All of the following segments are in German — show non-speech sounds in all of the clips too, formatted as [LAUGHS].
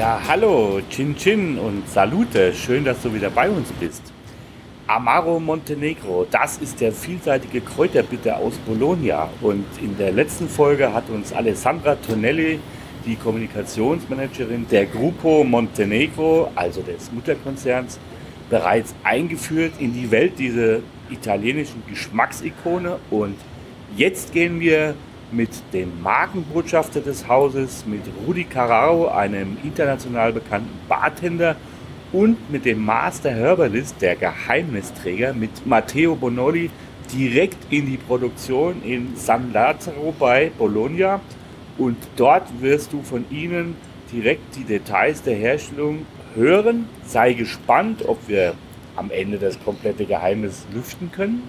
Ja, hallo, Chin Chin und Salute. Schön, dass du wieder bei uns bist. Amaro Montenegro, das ist der vielseitige Kräuterbitter aus Bologna. Und in der letzten Folge hat uns Alessandra Tonelli, die Kommunikationsmanagerin der Gruppo Montenegro, also des Mutterkonzerns, bereits eingeführt in die Welt dieser italienischen Geschmacksikone. Und jetzt gehen wir mit dem Markenbotschafter des Hauses, mit Rudi Carraro, einem international bekannten Bartender, und mit dem Master Herbalist, der Geheimnisträger, mit Matteo Bonoli, direkt in die Produktion in San Lazzaro bei Bologna. Und dort wirst du von ihnen direkt die Details der Herstellung hören. Sei gespannt, ob wir am Ende das komplette Geheimnis lüften können.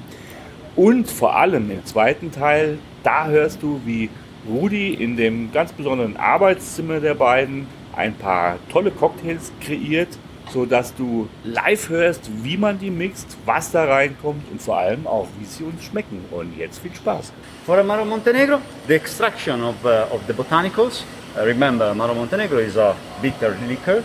Und vor allem im zweiten Teil da hörst du, wie Rudi in dem ganz besonderen Arbeitszimmer der beiden ein paar tolle Cocktails kreiert, sodass du live hörst, wie man die mixt, was da reinkommt und vor allem auch, wie sie uns schmecken. Und jetzt viel Spaß. For Amaro Montenegro, the extraction of, uh, of the botanicals. Uh, remember, Amaro Montenegro is a bitter liquor,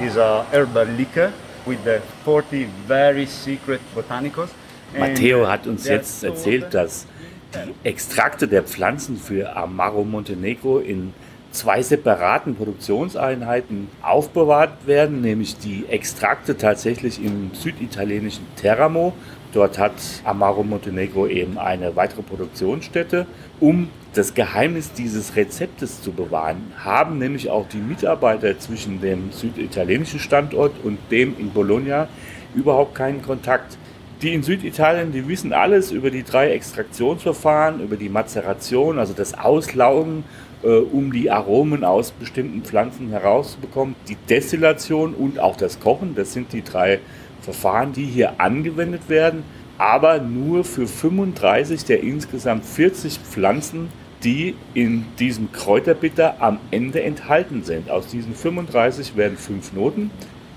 is a herbal liquor with the 40 very secret botanicals. Matteo hat uns jetzt erzählt, dass die Extrakte der Pflanzen für Amaro Montenegro in zwei separaten Produktionseinheiten aufbewahrt werden, nämlich die Extrakte tatsächlich im süditalienischen Teramo. Dort hat Amaro Montenegro eben eine weitere Produktionsstätte. Um das Geheimnis dieses Rezeptes zu bewahren, haben nämlich auch die Mitarbeiter zwischen dem süditalienischen Standort und dem in Bologna überhaupt keinen Kontakt. Die in Süditalien, die wissen alles über die drei Extraktionsverfahren, über die Mazeration, also das Auslaugen, äh, um die Aromen aus bestimmten Pflanzen herauszubekommen, die Destillation und auch das Kochen. Das sind die drei Verfahren, die hier angewendet werden, aber nur für 35 der insgesamt 40 Pflanzen, die in diesem Kräuterbitter am Ende enthalten sind. Aus diesen 35 werden fünf Noten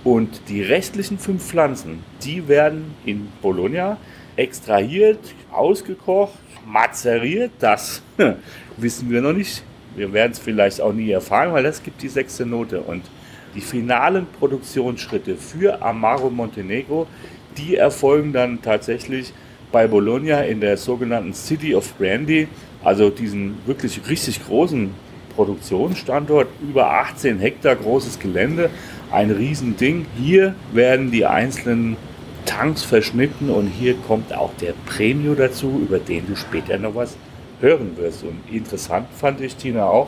und die restlichen fünf Pflanzen, die werden in Bologna extrahiert, ausgekocht, mazeriert. Das [LAUGHS] wissen wir noch nicht. Wir werden es vielleicht auch nie erfahren, weil das gibt die sechste Note. Und die finalen Produktionsschritte für Amaro Montenegro, die erfolgen dann tatsächlich bei Bologna in der sogenannten City of Brandy, also diesen wirklich richtig großen Produktionsstandort, über 18 Hektar großes Gelände, ein Riesending. Hier werden die einzelnen Tanks verschnitten und hier kommt auch der Premio dazu, über den du später noch was hören wirst. Und interessant fand ich, Tina, auch,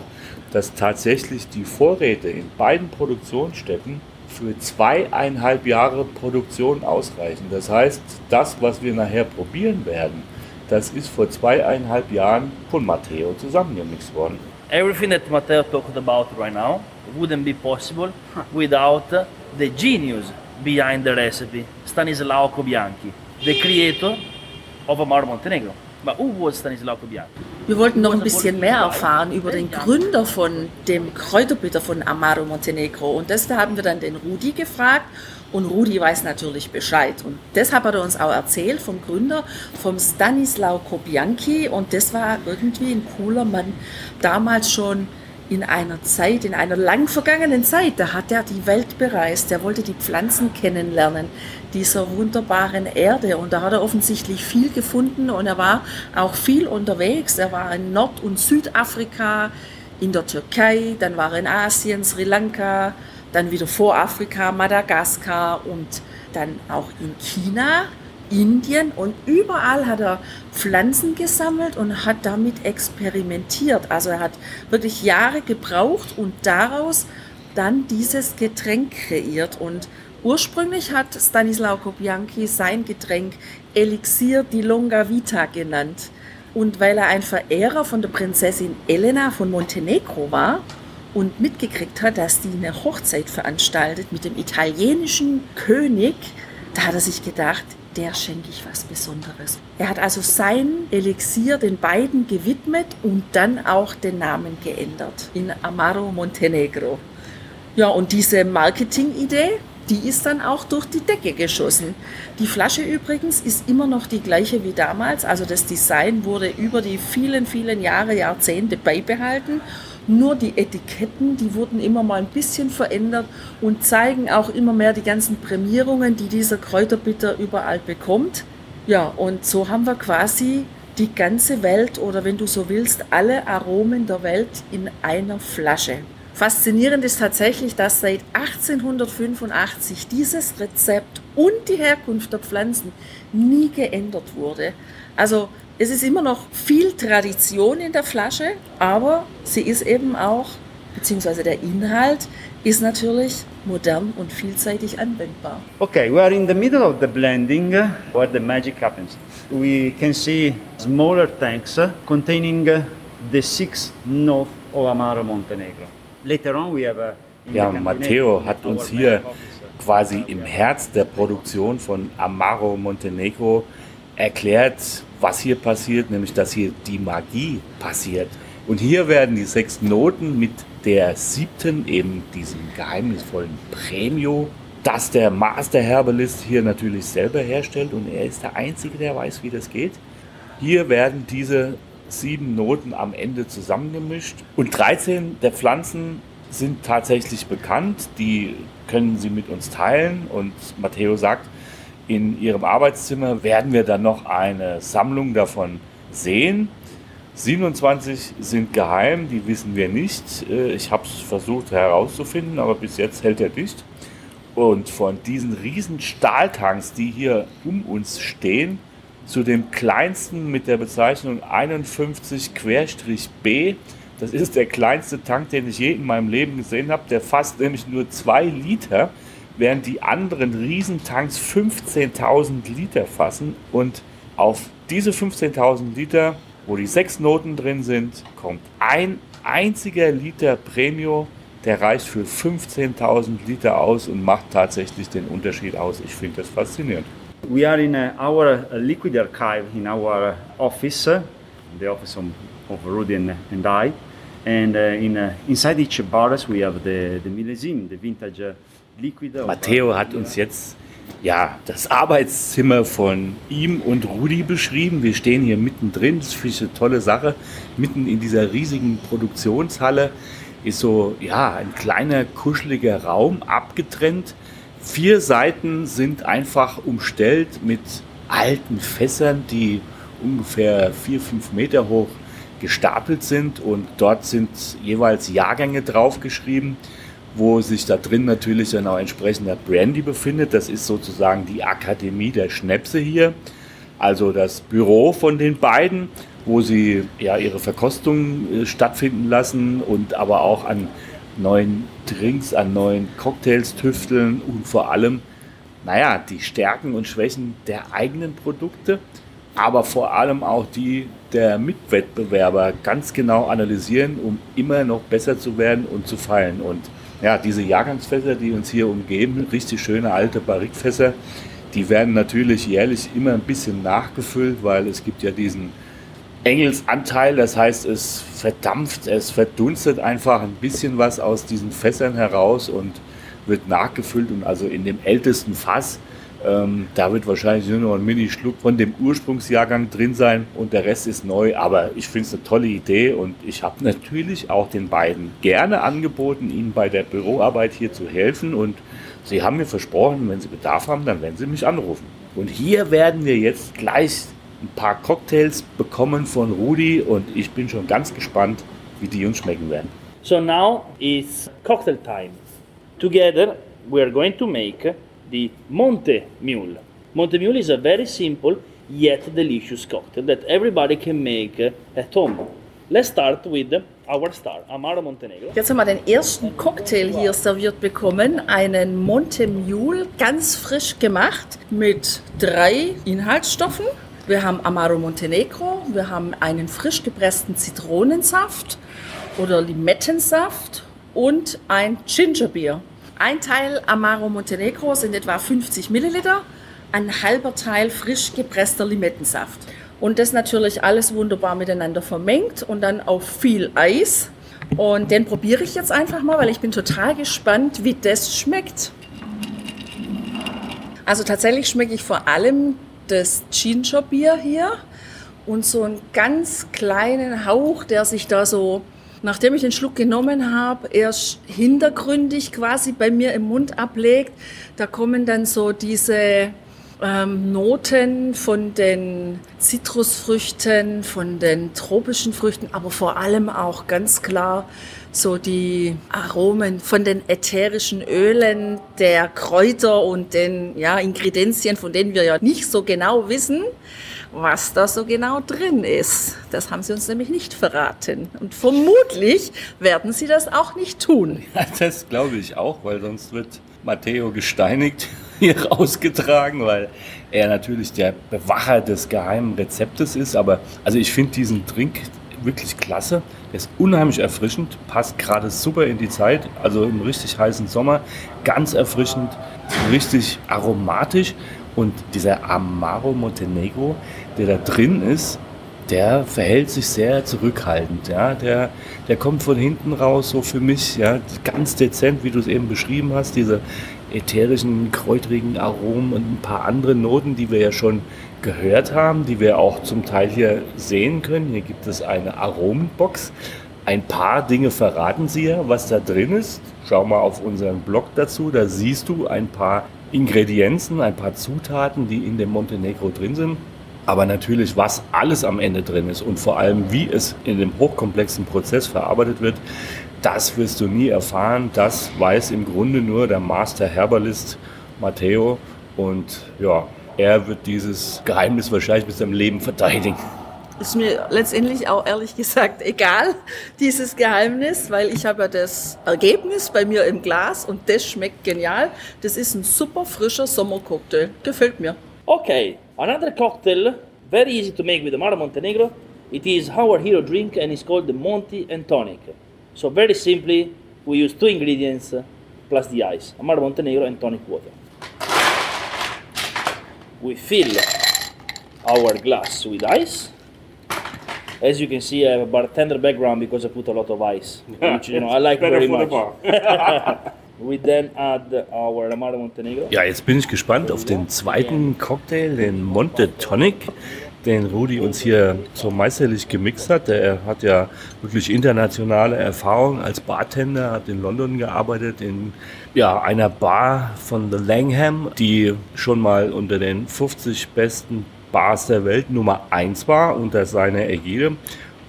dass tatsächlich die Vorräte in beiden Produktionsstätten für zweieinhalb Jahre Produktion ausreichen. Das heißt, das, was wir nachher probieren werden, das ist vor zweieinhalb Jahren von Matteo zusammengemixt worden. Everything that Matteo talked about right now wouldn't be possible without the genius behind the recipe, Stanislao Kobianchi, the creator of Amaro Montenegro. But who was Stanislao Kobianchi? Wir wollten noch ein bisschen mehr erfahren über den Gründer von dem Kräuterbitter von Amaro Montenegro. Und deshalb haben wir dann den Rudi gefragt. Und Rudi weiß natürlich Bescheid. Und deshalb hat er uns auch erzählt vom Gründer, vom Stanislao Kobianchi. Und das war irgendwie ein cooler Mann. Damals schon in einer Zeit, in einer lang vergangenen Zeit, da hat er die Welt bereist. Er wollte die Pflanzen kennenlernen dieser wunderbaren Erde. Und da hat er offensichtlich viel gefunden und er war auch viel unterwegs. Er war in Nord- und Südafrika, in der Türkei, dann war er in Asien, Sri Lanka, dann wieder vor Afrika, Madagaskar und dann auch in China, Indien und überall hat er Pflanzen gesammelt und hat damit experimentiert. Also er hat wirklich Jahre gebraucht und daraus dann dieses Getränk kreiert. Und ursprünglich hat Stanislao Kobianchi sein Getränk Elixier di Longa Vita genannt. Und weil er ein Verehrer von der Prinzessin Elena von Montenegro war und mitgekriegt hat, dass die eine Hochzeit veranstaltet mit dem italienischen König, Da hat er sich gedacht, der schenke ich was Besonderes. Er hat also sein Elixier den beiden gewidmet und dann auch den Namen geändert in Amaro Montenegro. Ja, und diese Marketingidee, die ist dann auch durch die Decke geschossen. Die Flasche übrigens ist immer noch die gleiche wie damals, also das Design wurde über die vielen, vielen Jahre, Jahrzehnte beibehalten. Nur die Etiketten, die wurden immer mal ein bisschen verändert und zeigen auch immer mehr die ganzen Prämierungen, die dieser Kräuterbitter überall bekommt. Ja, und so haben wir quasi die ganze Welt oder wenn du so willst, alle Aromen der Welt in einer Flasche. Faszinierend ist tatsächlich, dass seit 1885 dieses Rezept und die Herkunft der Pflanzen nie geändert wurde. Also es ist immer noch viel Tradition in der Flasche, aber sie ist eben auch, beziehungsweise der Inhalt ist natürlich modern und vielseitig anwendbar. Okay, we are in the middle of the blending uh, where the magic happens. We can see smaller tanks uh, containing uh, the six notes of Amaro Montenegro. Later on we have a ja, Matteo hat uns hier quasi im Herz der Produktion von Amaro Montenegro erklärt, was hier passiert, nämlich dass hier die Magie passiert. Und hier werden die sechs Noten mit der siebten, eben diesem geheimnisvollen Premio, das der Master Herbalist hier natürlich selber herstellt und er ist der Einzige, der weiß, wie das geht. Hier werden diese sieben Noten am Ende zusammengemischt. Und 13 der Pflanzen sind tatsächlich bekannt. Die können Sie mit uns teilen. Und Matteo sagt, in Ihrem Arbeitszimmer werden wir dann noch eine Sammlung davon sehen. 27 sind geheim, die wissen wir nicht. Äh, ich habe es versucht herauszufinden, aber bis jetzt hält er dicht. Und von diesen riesen Stahltanks, die hier um uns stehen, zu dem kleinsten mit der Bezeichnung 51-B. Das ist der kleinste Tank, den ich je in meinem Leben gesehen habe. Der fasst nämlich nur zwei Liter, während die anderen Riesentanks 15.000 Liter fassen. Und auf diese 15.000 Liter, wo die sechs Noten drin sind, kommt ein einziger Liter Premio. Der reicht für 15.000 Liter aus und macht tatsächlich den Unterschied aus. Ich finde das faszinierend. We are in uh, our uh, liquid archive in our office, uh, the office of, Rudy and, I. And in, inside each bars we have the, the millésime, the vintage. Matteo hat uns jetzt ja, das Arbeitszimmer von ihm und Rudi beschrieben. Wir stehen hier mittendrin, das finde ich eine tolle Sache. Mitten in dieser riesigen Produktionshalle ist so ja, ein kleiner, kuscheliger Raum, abgetrennt Vier Seiten sind einfach umstellt mit alten Fässern, die ungefähr vier, fünf Meter hoch gestapelt sind und dort sind jeweils Jahrgänge draufgeschrieben, wo sich da drin natürlich dann auch entsprechender Brandy befindet. Das ist sozusagen die Akademie der Schnäpse hier, also das Büro von den beiden, wo sie ja ihre Verkostung äh, stattfinden lassen und aber auch an neuen Drinks, an neuen Cocktails tüfteln und vor allem, naja, die Stärken und Schwächen der eigenen Produkte, aber vor allem auch die der Mitwettbewerber ganz genau analysieren, um immer noch besser zu werden und zu fallen. Und ja, diese Jahrgangsfässer, die uns hier umgeben, richtig schöne alte Barrikfässer, die werden natürlich jährlich immer ein bisschen nachgefüllt, weil es gibt ja diesen Engelsanteil, das heißt, es verdampft, es verdunstet einfach ein bisschen was aus diesen Fässern heraus und wird nachgefüllt und also in dem ältesten Fass, ähm, da wird wahrscheinlich nur noch ein Mini-Schluck von dem Ursprungsjahrgang drin sein und der Rest ist neu, aber ich finde es eine tolle Idee und ich habe natürlich auch den beiden gerne angeboten, ihnen bei der Büroarbeit hier zu helfen und sie haben mir versprochen, wenn sie Bedarf haben, dann werden sie mich anrufen. Und hier werden wir jetzt gleich ein paar Cocktails bekommen von Rudi und ich bin schon ganz gespannt, wie die uns schmecken werden. So now it's cocktail time. Together we are going to make the Monte Mule. Monte Mule is a very simple yet delicious cocktail that everybody can make at home. Let's start with our star, Amaro Montenegro. Jetzt haben wir den ersten Cocktail hier serviert bekommen, einen Monte Mule, ganz frisch gemacht mit drei Inhaltsstoffen. Wir haben Amaro Montenegro, wir haben einen frisch gepressten Zitronensaft oder Limettensaft und ein Gingerbier. Ein Teil Amaro Montenegro sind etwa 50 Milliliter, ein halber Teil frisch gepresster Limettensaft. Und das natürlich alles wunderbar miteinander vermengt und dann auf viel Eis. Und den probiere ich jetzt einfach mal, weil ich bin total gespannt, wie das schmeckt. Also tatsächlich schmecke ich vor allem das Ginger-Bier hier und so einen ganz kleinen Hauch, der sich da so, nachdem ich den Schluck genommen habe, erst hintergründig quasi bei mir im Mund ablegt. Da kommen dann so diese ähm, Noten von den Zitrusfrüchten, von den tropischen Früchten, aber vor allem auch ganz klar so die Aromen von den ätherischen Ölen, der Kräuter und den ja, Ingredienzien, von denen wir ja nicht so genau wissen, was da so genau drin ist. Das haben sie uns nämlich nicht verraten. Und vermutlich werden sie das auch nicht tun. Ja, das glaube ich auch, weil sonst wird Matteo gesteinigt [LAUGHS] hier rausgetragen, weil er natürlich der Bewacher des geheimen Rezeptes ist. Aber also ich finde diesen Drink wirklich klasse. Der ist unheimlich erfrischend, passt gerade super in die Zeit, also im richtig heißen Sommer. Ganz erfrischend, richtig aromatisch. Und dieser Amaro Montenegro, der da drin ist, der verhält sich sehr zurückhaltend. Ja? Der, der kommt von hinten raus, so für mich, ja, ganz dezent, wie du es eben beschrieben hast, diese ätherischen, kräutrigen Aromen und ein paar andere Noten, die wir ja schon gehört haben, die wir auch zum Teil hier sehen können. Hier gibt es eine Aromenbox. Ein paar Dinge verraten sie ja, was da drin ist. Schau mal auf unseren Blog dazu, da siehst du ein paar Ingredienzen, ein paar Zutaten, die in dem Montenegro drin sind. Aber natürlich, was alles am Ende drin ist und vor allem, wie es in dem hochkomplexen Prozess verarbeitet wird, das wirst du nie erfahren. Das weiß im Grunde nur der Master Herbalist Matteo. Und ja, er wird dieses Geheimnis wahrscheinlich bis seinem Leben verteidigen. Ist mir letztendlich auch ehrlich gesagt egal, [LAUGHS] dieses Geheimnis, weil ich habe ja das Ergebnis bei mir im Glas und das schmeckt genial. Das ist ein super frischer Sommercocktail. Gefällt mir. Okay, another cocktail, very easy to make with Mara Montenegro. It is our hero drink and it's called the Monty and Tonic. So very simply, we use two ingredients plus the ice, Amaro Montenegro and tonic water. We fill our glass with ice. As you can see, I have a bartender background because I put a lot of ice, [LAUGHS] which you know I like very much. [LAUGHS] We then add our Amaro Montenegro. Ja, jetzt bin ich gespannt auf den zweiten Cocktail, den Monte Tonic, den Rudi uns hier so meisterlich gemixt hat. Er hat ja wirklich internationale Erfahrung als Bartender, hat in London gearbeitet, in ja, einer Bar von The Langham, die schon mal unter den 50 besten Bars der Welt Nummer 1 war unter seiner Ägide.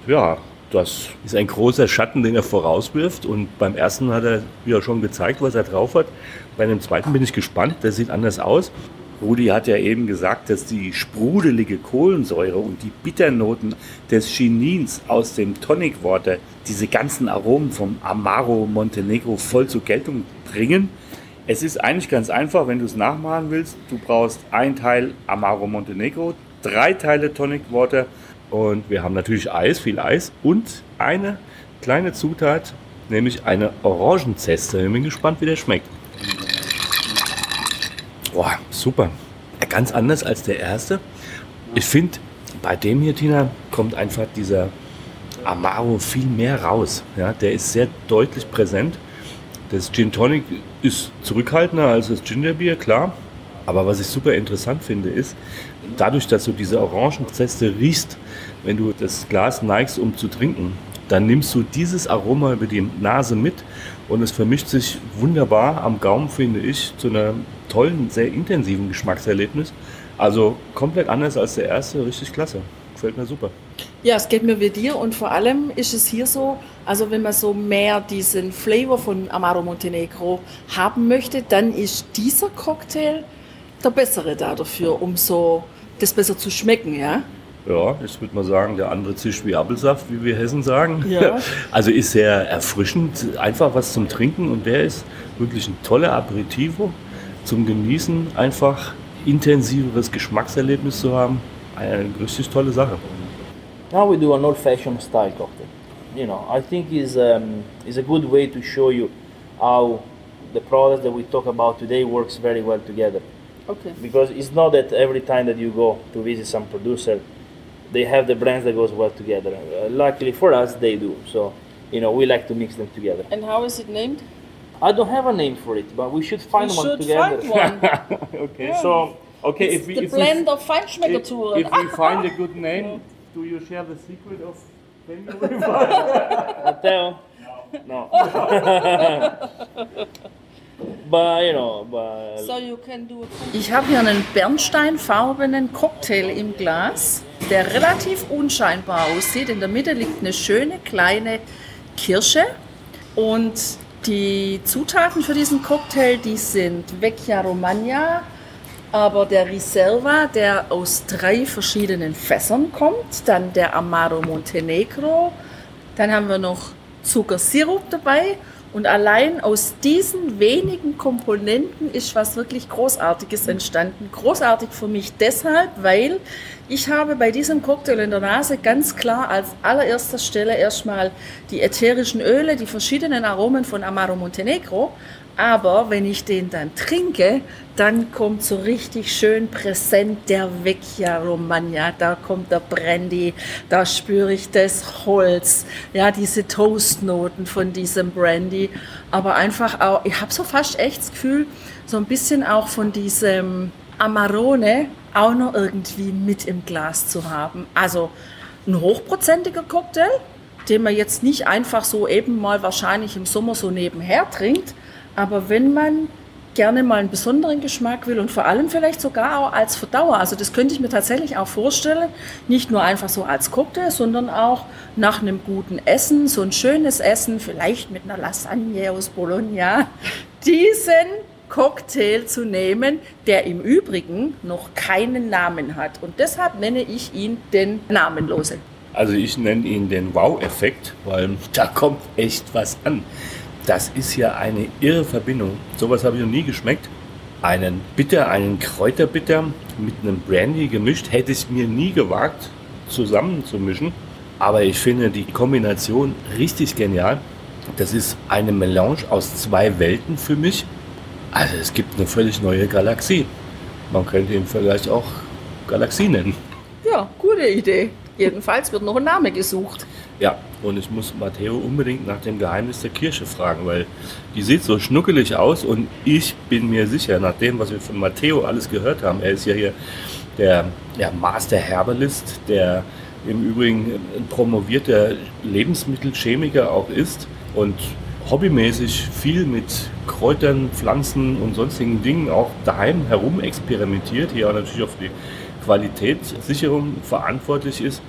Ja, das ist ein großer Schatten, den er vorauswirft. Und beim ersten hat er ja schon gezeigt, was er drauf hat. Bei dem zweiten bin ich gespannt. Der sieht anders aus. Rudi hat ja eben gesagt, dass die sprudelige Kohlensäure und die Bitternoten des Chinins aus dem Tonic Water diese ganzen Aromen vom Amaro Montenegro voll zur Geltung bringen. Es ist eigentlich ganz einfach, wenn du es nachmachen willst. Du brauchst ein Teil Amaro Montenegro, drei Teile Tonic Water und wir haben natürlich Eis, viel Eis und eine kleine Zutat, nämlich eine Orangenzeste. Ich bin gespannt, wie der schmeckt. Boah, super. Ganz anders als der erste. Ich finde, bei dem hier, Tina, kommt einfach dieser Amaro viel mehr raus. Ja, der ist sehr deutlich präsent. Das Gin Tonic ist zurückhaltender als das Gingerbier, klar. Aber was ich super interessant finde, ist, dadurch, dass du diese Orangenzeste riechst, wenn du das Glas neigst, um zu trinken, dann nimmst du dieses Aroma über die Nase mit und es vermischt sich wunderbar am Gaumen, finde ich, zu einem tollen, sehr intensiven Geschmackserlebnis. Also komplett anders als der erste, richtig klasse. Gefällt mir super. Ja, es geht mir wie dir und vor allem ist es hier so, also wenn man so mehr diesen Flavor von Amaro Montenegro haben möchte, dann ist dieser Cocktail der bessere da dafür, um so das besser zu schmecken, ja? Ja, ich würde mal sagen, der andere zischt wie Apfelsaft, wie wir Hessen sagen. Ja. [LAUGHS] Also ist sehr erfrischend, einfach was zum Trinken und der ist wirklich ein toller Aperitivo zum Genießen, einfach intensiveres Geschmackserlebnis zu haben. Eine richtig tolle Sache. Now we do an old-fashioned style cocktail. You know, I think is um, is a good way to show you how the products that we talk about today works very well together. Okay. Because it's not that every time that you go to visit some producer, they have the brands that goes well together. Uh, luckily for us, they do. So, you know, we like to mix them together. And how is it named? I don't have a name for it, but we should find we one should together. Find one. [LAUGHS] okay, yeah. so okay, it's if we the if blend we, of Feinschmeckertouren. If, if we find a good name, [LAUGHS] do you share the secret of Matteo? [LAUGHS] No. [LAUGHS] but, you know, but so you can do ich habe hier einen bernsteinfarbenen Cocktail im Glas, der relativ unscheinbar aussieht. In der Mitte liegt eine schöne kleine Kirsche und die Zutaten für diesen Cocktail, die sind Vecchia Romagna, aber der Riserva, der aus drei verschiedenen Fässern kommt, dann der Amaro Montenegro, dann haben wir noch Zuckersirup dabei und allein aus diesen wenigen Komponenten ist was wirklich Großartiges entstanden. Großartig für mich deshalb, weil ich habe bei diesem Cocktail in der Nase ganz klar als allererster Stelle erstmal die ätherischen Öle, die verschiedenen Aromen von Amaro Montenegro. Aber wenn ich den dann trinke, dann kommt so richtig schön präsent der Vecchia Romagna, da kommt der Brandy, da spüre ich das Holz, ja, diese Toastnoten von diesem Brandy, aber einfach auch, ich habe so fast echt das Gefühl, so ein bisschen auch von diesem Amarone, auch noch irgendwie mit im Glas zu haben. Also ein hochprozentiger Cocktail, den man jetzt nicht einfach so eben mal wahrscheinlich im Sommer so nebenher trinkt, aber wenn man gerne mal einen besonderen Geschmack will und vor allem vielleicht sogar auch als Verdauer. Also das könnte ich mir tatsächlich auch vorstellen, nicht nur einfach so als Cocktail, sondern auch nach einem guten Essen, so ein schönes Essen, vielleicht mit einer Lasagne aus Bologna, [LAUGHS] diesen Cocktail zu nehmen, der im Übrigen noch keinen Namen hat. Und deshalb nenne ich ihn den Namenlosen. Also ich nenne ihn den Wow-Effekt, weil da kommt echt was an. Das ist ja eine irre Verbindung. Sowas habe ich noch nie geschmeckt. Einen Bitter, einen Kräuterbitter mit einem Brandy gemischt, hätte ich mir nie gewagt zusammenzumischen. Aber ich finde die Kombination richtig genial. Das ist eine Melange aus zwei Welten für mich. Also es gibt eine völlig neue Galaxie. Man könnte ihn vielleicht auch Galaxie nennen. Ja, gute Idee. Jedenfalls wird noch ein Name gesucht. Ja, und ich muss Matteo unbedingt nach dem Geheimnis der Kirsche fragen, weil die sieht so schnuckelig aus und ich bin mir sicher, nach dem, was wir von Matteo alles gehört haben, er ist ja hier der ja, Master Herbalist, der im Übrigen ein promovierter Lebensmittelchemiker auch ist und hobbymäßig viel mit Kräutern, Pflanzen und sonstigen Dingen auch daheim herum experimentiert, hier auch natürlich für die Qualitätssicherung verantwortlich ist.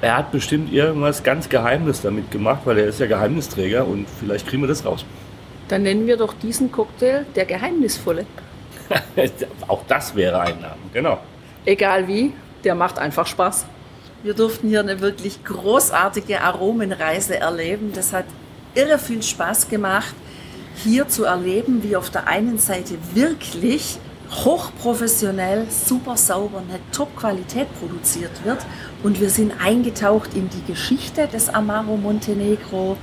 Er hat bestimmt irgendwas ganz Geheimnis damit gemacht, weil er ist ja Geheimnisträger und vielleicht kriegen wir das raus. Dann nennen wir doch diesen Cocktail der Geheimnisvolle. [LAUGHS] auch das wäre ein Name, genau. Egal wie, der macht einfach Spaß. Wir durften hier eine wirklich großartige Aromenreise erleben. Das hat irre viel Spaß gemacht, hier zu erleben, wie auf der einen Seite wirklich hochprofessionell, super sauber, eine Top-Qualität produziert wird. Und wir sind eingetaucht in die Geschichte des Amaro Montenegro.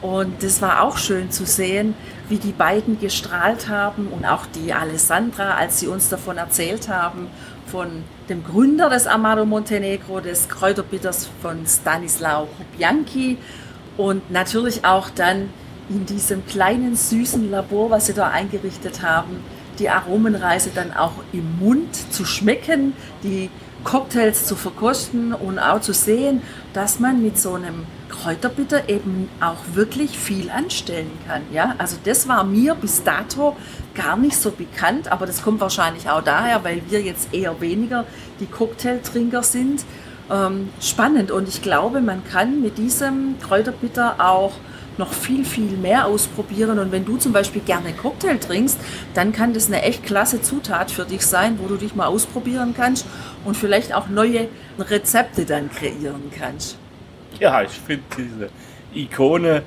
Und das war auch schön zu sehen, wie die beiden gestrahlt haben und auch die Alessandra, als sie uns davon erzählt haben, von dem Gründer des Amaro Montenegro, des Kräuterbitters von Stanislao Bianchi und natürlich auch dann in diesem kleinen süßen Labor, was sie da eingerichtet haben, die Aromenreise dann auch im Mund zu schmecken, die Cocktails zu verkosten und auch zu sehen, dass man mit so einem Kräuterbitter eben auch wirklich viel anstellen kann. Ja? Also das war mir bis dato gar nicht so bekannt, aber das kommt wahrscheinlich auch daher, weil wir jetzt eher weniger die Cocktailtrinker sind. Ähm, spannend und ich glaube, man kann mit diesem Kräuterbitter auch noch viel, viel mehr ausprobieren. Und wenn du zum Beispiel gerne Cocktail trinkst, dann kann das eine echt klasse Zutat für dich sein, wo du dich mal ausprobieren kannst und vielleicht auch neue Rezepte dann kreieren kannst. Ja, ich finde diese Ikone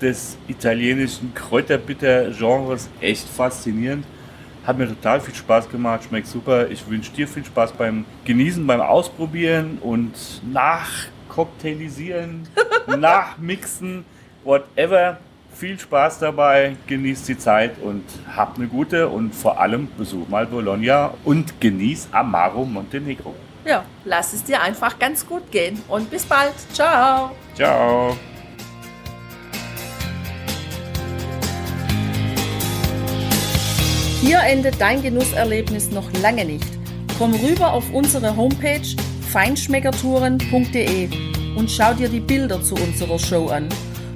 des italienischen Kräuterbitter-Genres echt faszinierend. Hat mir total viel Spaß gemacht, schmeckt super. Ich wünsche dir viel Spaß beim Genießen, beim Ausprobieren und nachcocktailisieren, [LAUGHS] nachmixen whatever. viel Spaß dabei, genießt die Zeit und habt eine gute und vor allem besuch mal Bologna und genieß Amaro Montenegro. Ja, lass es dir einfach ganz gut gehen und bis bald. Ciao. Ciao. Hier endet dein Genusserlebnis noch lange nicht. Komm rüber auf unsere Homepage feinschmeckertouren.de und schau dir die Bilder zu unserer Show an.